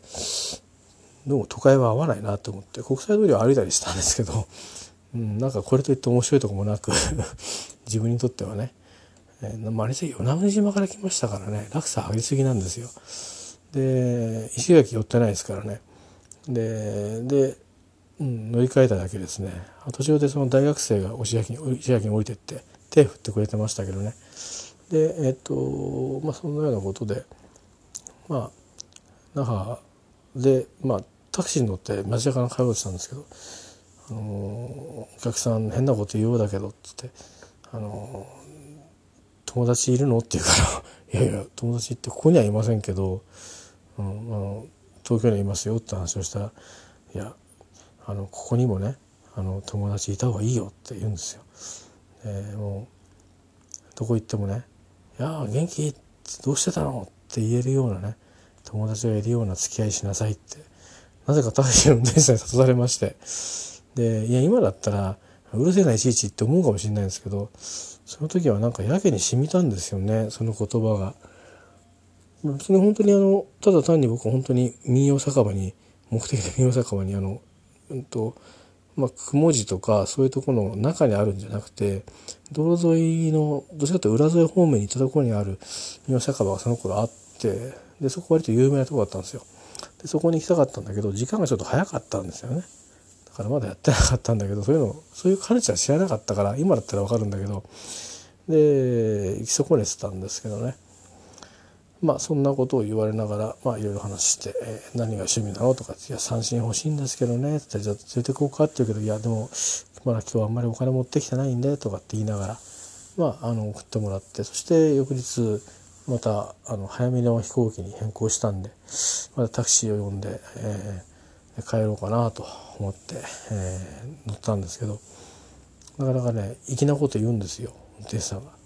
どうも都会は合わないなと思って。国際通りを歩いたりしたんですけど、うん、なんかこれといって面白いとこもなく 自分にとってはね、えー、まあ、あれで与那国島から来ましたからね。落差上げすぎなんですよ。で石垣寄ってないですからね。ででうん、乗り換えただけですね途中でその大学生が石垣に石垣に降りてって手振ってくれてましたけどねでえっとまあそんなようなことでまあ那覇でまあタクシーに乗って街中から帰ろうとしたんですけど「あのお客さん変なこと言うようだけど」っつって「あの友達いるの?」って言うから「いやいや友達ってここにはいませんけど、うん、あの東京にはいますよ」って話をしたら「いやあのここにもねあの友達いた方がいいよって言うんですよ。でもうどこ行ってもね「いや元気？どうしてたの?」って言えるようなね友達がいるような付き合いしなさいってなぜかタクシーの運転手さんに誘われましてでいや今だったらうるせえないちいちって思うかもしれないんですけどその時はなんかやけに染みたんですよねその言葉が。別に本当にあのただ単に僕は本当に民謡酒場に目的で民謡酒場にあのうんとまあ、くも字とかそういうところの中にあるんじゃなくて道路沿いのどっちかというと裏沿い方面に行ったところにある三好酒場がその頃あってでそこ割と有名なとこだったんですよ。でそこに行きたかったんだけど時間がちょっと早かったんですよね。だからまだやってなかったんだけどそういうのそういうカルチャー知らなかったから今だったら分かるんだけどで行き損ねてたんですけどね。まあそんなことを言われながらまあいろいろ話して「えー、何が趣味なの?」とか「いや三振欲しいんですけどね」って「じゃあ連れてこうか」って言うけど「いやでもまだ今日はあんまりお金持ってきてないんで」とかって言いながらまああの送ってもらってそして翌日またあの早めの飛行機に変更したんでまたタクシーを呼んで、えー帰ろうかなと思って、えー、乗ったんですけどなかなかね粋なこと言うんですよ運転手さんが。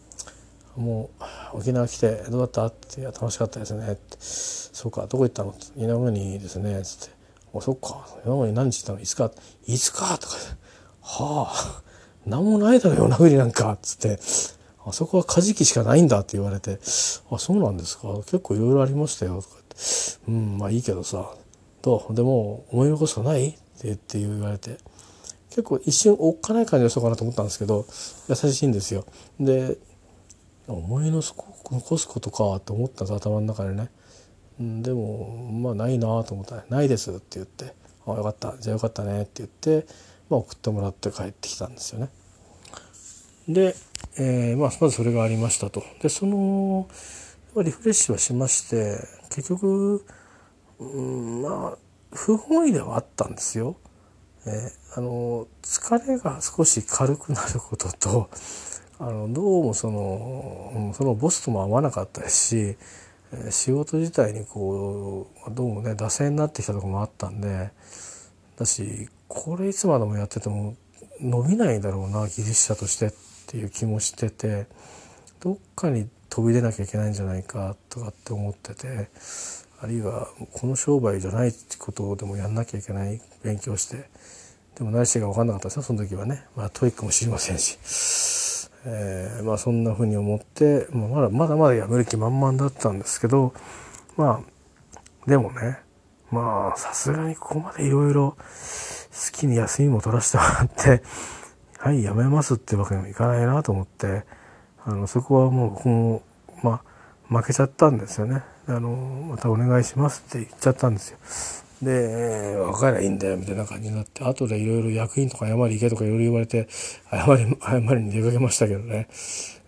もう沖縄来てどうだった？って「いや楽しかったですね」って「そうかどこ行ったの?」稲村にですね」つって「あそっか。稲村に何日行ったの？いつか？いつか」とか「はあ。何もないだろ与那国なんか」っつって「あそこはカジキしかないんだ」って言われて「あそうなんですか。結構いろいろありましたよ」とか言って「うんまあいいけどさ。どう？でも思い残すことない?」って言われて。結構一瞬おっかない感じがそうかなと思ったんですけど優しいんですよ。で思い残すことかと思ったんです頭の中でね。でもまあないなと思ったら「ないです」って言って「あよかったじゃあよかったね」って言って、まあ、送ってもらって帰ってきたんですよね。で、えーまあ、まずそれがありましたと。でそのリフレッシュはしまして結局、うん、まあ不本意ではあったんですよ。えー、あの疲れが少し軽くなることとあのどうもそのそのボスとも合わなかったですし仕事自体にこうどうもね惰性になってきたとこもあったんでだしこれいつまでもやってても伸びないだろうな技術者としてっていう気もしててどっかに飛び出なきゃいけないんじゃないかとかって思っててあるいはこの商売じゃないってことでもやんなきゃいけない勉強してでも何してか分かんなかったですよその時はね、まあ、 TOEIC も知りませんし。えー、まあそんなふうに思って、まあ、まだまだまだ辞める気満々だったんですけどまあでもねまあさすがにここまでいろいろ好きに休みも取らせてもらってはい辞めますってわけにもいかないなと思ってあのそこはもう僕もまあ負けちゃったんですよね。あのまたお願いしますって言っちゃったんですよ。で、分かりゃいいんだよみたいな感じになって、後でいろいろ役員とか謝り行けとかいろいろ言われて、謝り、謝りに出かけましたけどね。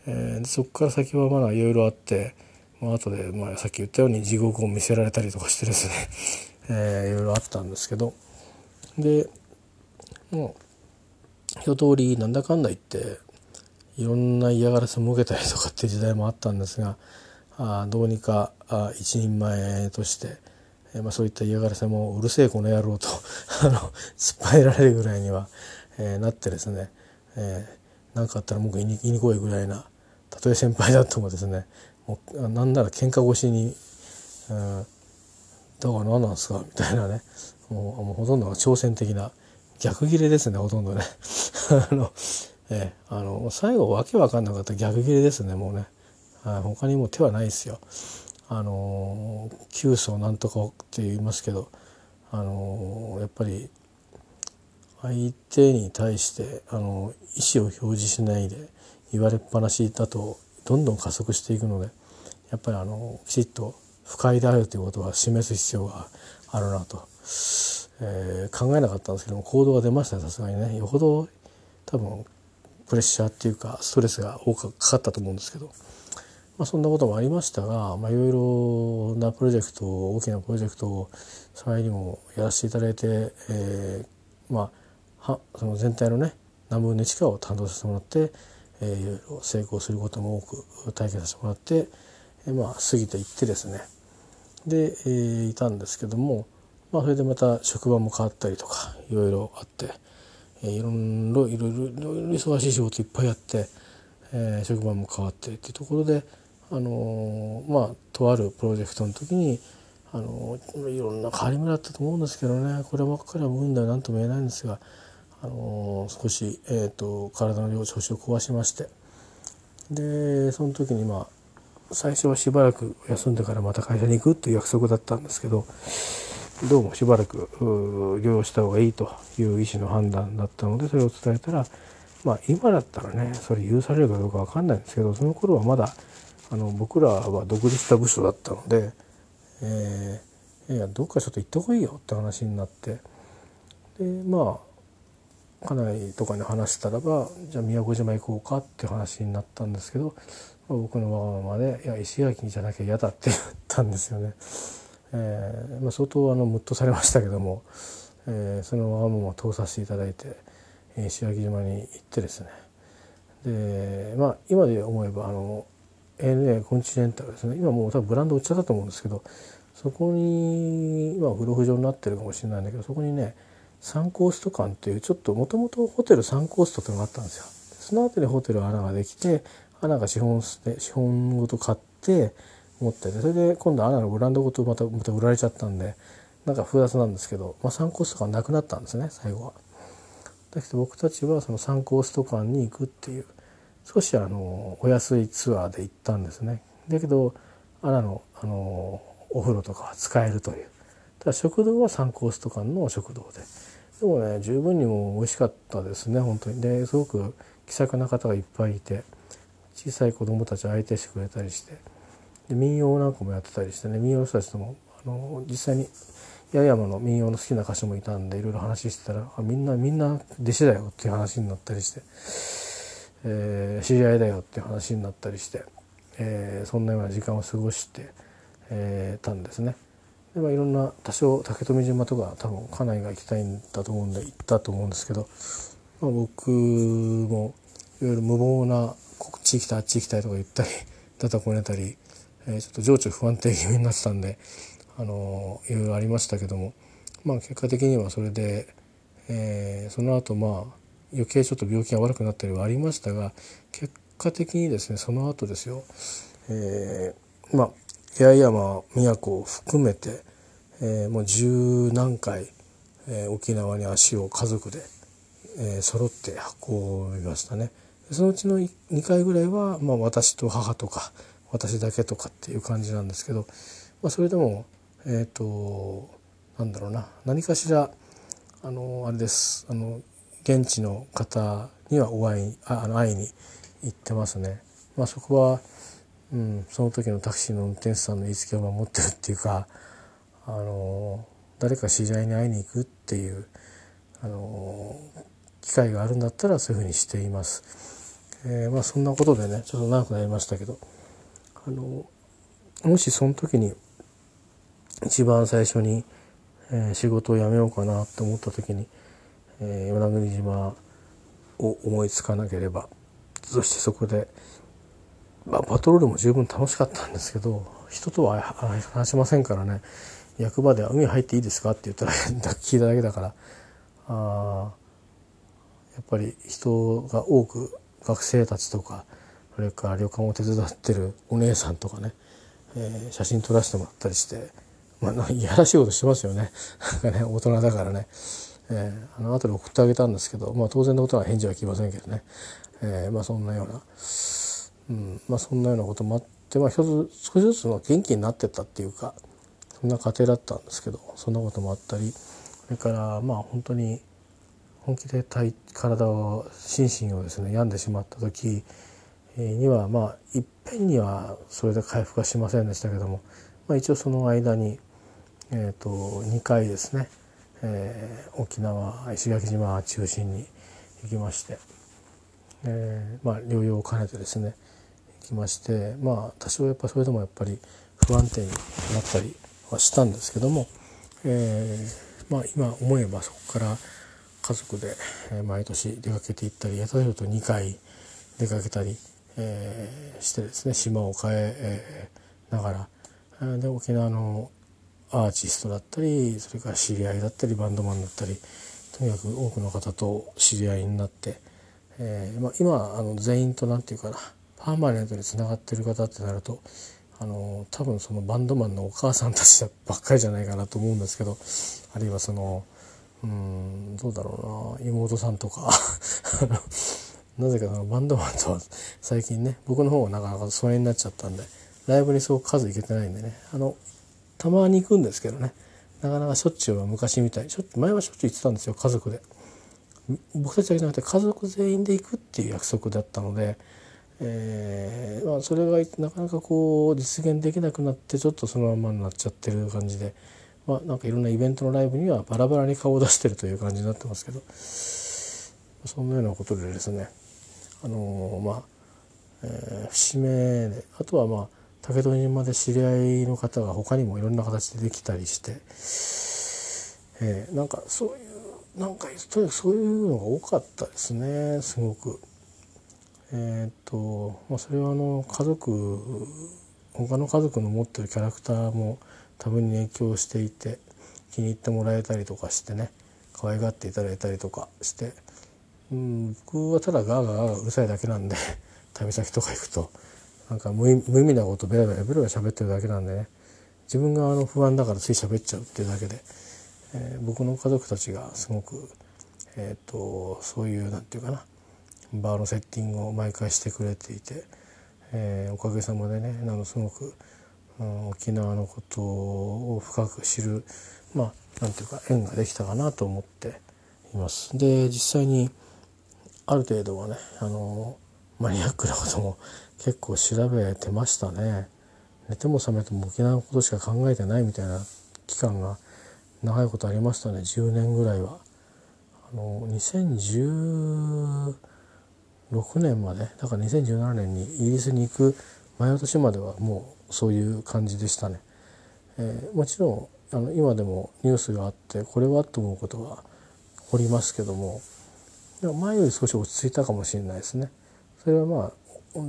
えー、そこから先はまだいろいろあって、まあ後で、まあさっき言ったように地獄を見せられたりとかしてですね、えー、いろいろあったんですけど、で、もう、一通りなんだかんだ言って、いろんな嫌がらせも受けたりとかっていう時代もあったんですが、あどうにかあ一人前として、えまあ、そういった嫌がらせもうるせえこの野郎と あの突っ張られるぐらいには、えー、なってですね何、えー、かあったら僕言いにに来いぐらいなたとえ先輩だともですねもうなんなら喧嘩越しに「うん、だから何なんですか?」みたいなねもうもうほとんど挑戦的な逆ギレですねほとんどね あの、えー、あの最後わけわかんなかった逆ギレですねもうね他にも手はないですよ。あの急層なんとかって言いますけどあのやっぱり相手に対してあの意思を表示しないで言われっぱなしだとどんどん加速していくのでやっぱりあのきちっと不快であるということは示す必要があるなと、えー、考えなかったんですけども行動が出ましたねさすがにねよほど多分プレッシャーっていうかストレスが多くかかったと思うんですけど。まあ、そんなこともありましたが、まあ、いろいろなプロジェクト大きなプロジェクトを幸いにもやらせていただいて、えー、まあはその全体のね何分の1かを担当させてもらって、えー、いろいろ成功することも多く体験させてもらって、えー、まあ過ぎていってですねで、えー、いたんですけども、まあ、それでまた職場も変わったりとかいろいろあって、えー、いろいろいろいろ忙しい仕事いっぱいやって、えー、職場も変わってっていうところで。あのまあとあるプロジェクトの時にあのいろんな変わり目だったと思うんですけどね。こればっかりは運では何とも言えないんですがあの少し、えーと、体の調子を壊しまして。でその時にまあ最初はしばらく休んでからまた会社に行くっていう約束だったんですけどどうもしばらく療養した方がいいという医師の判断だったのでそれを伝えたらまあ今だったらねそれ許されるかどうか分かんないんですけどその頃はまだあの僕らは独立した部署だったので、えー、いやどっかちょっと行ってこいよって話になってでまあ家内とかに話したらばじゃあ宮古島行こうかって話になったんですけど、まあ、僕のわがままで「いや石垣じゃなきゃ嫌だ」って言ったんですよね。えーまあ、相当あのムッとされましたけども、えー、そのわがまま通させていただいて石垣島に行ってですねでまあ今で思えばあの ANA コンチネンタルですね今もう多分ブランド売っちゃったと思うんですけどそこにまあ不老不状になってるかもしれないんだけどそこにねサンコースト館っていうちょっともともとホテルサンコーストっていうのがあったんですよ。その後にホテル穴ができて穴が資本資本ごと買って持っててそれで今度穴のブランドごとまたまた売られちゃったんでなんか複雑なんですけど、まあ、サンコースト館なくなったんですね最後は。だけど僕たちはそのサンコースト館に行くっていう少しあのお安いツアーで行ったんですね。だけど穴のあのお風呂とかは使えるという。ただ食堂はサンコースト館の食堂で。でもね十分にも美味しかったですね本当に。ですごく気さくな方がいっぱいいて小さい子供たち相手してくれたりしてで民謡なんかもやってたりしてね民謡の人たちともあの実際に八重山の民謡の好きな歌手もいたんでいろいろ話してたらあみんなみんな弟子だよっていう話になったりして、えー、知り合いだよっていう話になったりして、えー、そんなような時間を過ごして、えー、たんですね。でまあ、いろんな多少竹富島とか多分家内が行きたいんだと思うんで行ったと思うんですけど、まあ、僕もいろいろ無謀なこっち行きたいあっち行きたいとか言ったりだたこねたり、えー、ちょっと情緒不安定気味になってたんであのいろいろありましたけどもまあ結果的にはそれで、えー、その後まあ余計ちょっと病気が悪くなったりはありましたが結果的にですねその後ですよ、えー、まあ八重山都を含めて、えー、もう十何回、えー、沖縄に足を家族で、えー、揃って運びましたね。そのうちの2回ぐらいは、まあ、私と母とか私だけとかっていう感じなんですけど、まあ、それでもえっ、ー、となんだろうな何かしらあのあれですあの現地の方にはお会いああの会いに行ってますね。まあ、そこは、うん、その時のタクシーの運転手さんの言いつけを守ってるっていうかあの誰か知り合いに会いに行くっていうあの機会があるんだったらそういうふうにしています。えー、まあそんなことでねちょっと長くなりましたけどあのもしその時に一番最初に、えー、仕事を辞めようかなと思った時に、え、与那国島を思いつかなければそしてそこで、まあ、パトロールも十分楽しかったんですけど人とは話しませんからね。役場では「海入っていいですか?」って言ったら聞いただけだから。あやっぱり人が多く学生たちとかそれから旅館を手伝ってるお姉さんとかね、えー、写真撮らせてもらったりしてまあ、いやらしいことしてますよね。なんかね大人だからね、えー、あの後で送ってあげたんですけど、まあ、当然のことは返事は来ませんけどね、えー、まあそんなような、うんまあ、そんなようなこともあって、まあ、一つ少しずつ元気になってったっていうかそんな家庭だったんですけどそんなこともあったりそれからまあ本当に本気で体体を心身をですね病んでしまった時にはまあいっぺんにはそれで回復はしませんでしたけども、まあ、一応その間にえーと、2回ですね、えー、沖縄石垣島中心に行きまして、えーまあ、療養を兼ねてですね行きましてまあ多少やっぱそれでもやっぱり不安定になったりはしたんですけども、えーまあ、今思えばそこから家族で毎年出かけていったり下手すると2回出かけたり、えー、してですね島を変えながらで沖縄のアーティストだったりそれから知り合いだったりバンドマンだったりとにかく多くの方と知り合いになって、えーまあ、今あの全員と何て言うかなパーマネントにつながってる方ってなるとあの多分そのバンドマンのお母さんたちばっかりじゃないかなと思うんですけどあるいはそのうんどうだろうな妹さんとか なぜかそのバンドマンとは最近ね僕の方はなかなか疎遠になっちゃったんでライブにそう数いけてないんでねあのたまに行くんですけどね。なかなかしょっちゅうは昔みたい。しょ前はしょっちゅう行ってたんですよ家族で。僕たちだけじゃなくて家族全員で行くっていう約束だったので、えーまあ、それがなかなかこう実現できなくなってちょっとそのままになっちゃってる感じで、まあ、なんかいろんなイベントのライブにはバラバラに顔を出してるという感じになってますけど。そんなようなことでですね。あのー、まあ、えー、節目であとはまあ竹富島で知り合いの方が他にもいろんな形でできたりして、えー、なんかそういうなんかとにかくそういうのが多かったですねすごく。えっ、と、まあ、それはあの家族他の家族の持ってるキャラクターも多分に影響していて気に入ってもらえたりとかしてね可愛がっていただいたりとかして、うん、僕はただガーガーガーうるさいだけなんで旅先とか行くとなんか無意味なことベラベラベラベラ喋ってるだけなんでね。自分があの不安だからつい喋っちゃうっていうだけで、えー、僕の家族たちがすごく、えーと、そういうなんていうかな。バーのセッティングを毎回してくれていて、えー、おかげさまでねあのすごく、うん、沖縄のことを深く知るまあなんていうか縁ができたかなと思っています。で実際にある程度はねあのマニアックなことも結構調べてましたね。寝ても覚めても沖縄のことしか考えてないみたいな期間が長いことありましたね10年ぐらいは。あの2016年までだから2017年にイギリスに行く前の年まではもうそういう感じでしたね。えー、もちろんあの今でもニュースがあってこれはと思うことはおりますけどもでも前より少し落ち着いたかもしれないですね。それはまあ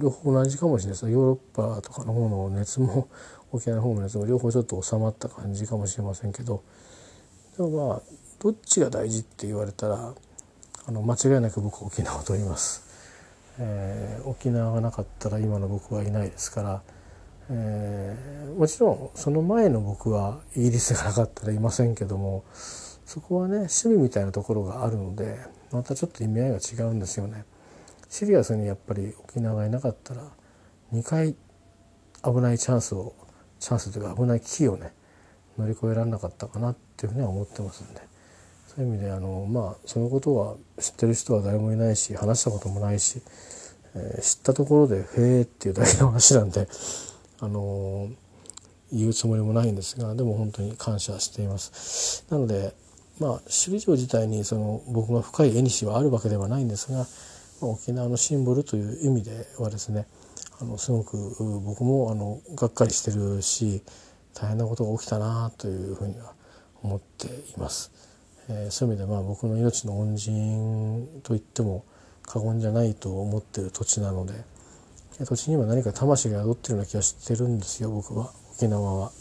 両方同じかもしれない。ですヨーロッパとかの方の熱も沖縄の方の熱も両方ちょっと収まった感じかもしれませんけど。でもまあどっちが大事って言われたらあの間違いなく僕沖縄と言います、えー、沖縄がなかったら今の僕はいないですから、えー、もちろんその前の僕はイギリスがなかったらいませんけどもそこはね趣味みたいなところがあるのでまたちょっと意味合いが違うんですよね。シリアスにやっぱり沖縄がいなかったら2回危ないチャンスをチャンスというか危ない危機をね乗り越えられなかったかなっていうふうには思ってますんでそういう意味であのまあそのことは知ってる人は誰もいないし話したこともないし、えー、知ったところで「へえ」っていうだけの話なんであのー、言うつもりもないんですがでも本当に感謝しています。なのでまあ首里城自体にその僕が深い縁はあるわけではないんですが沖縄のシンボルという意味ではですねあのすごく僕もあのがっかりしてるし大変なことが起きたなというふうには思っています。えー、そういう意味でまあ僕の命の恩人と言っても過言じゃないと思ってる土地なので土地には何か魂が宿ってるような気がしてるんですよ僕は沖縄は。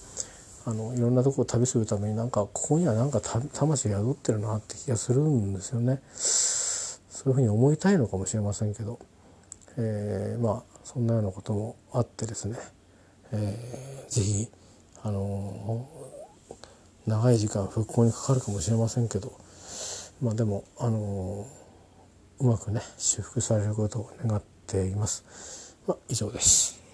あのいろんなとこを旅するためになんかここにはなんか魂が宿ってるなって気がするんですよね。そういうふうに思いたいのかもしれませんけど、えー、まあそんなようなこともあってですね、えー、ぜひあのー、長い時間復興にかかるかもしれませんけどまあでもあのー、うまくね修復されることを願っています。まあ、以上です。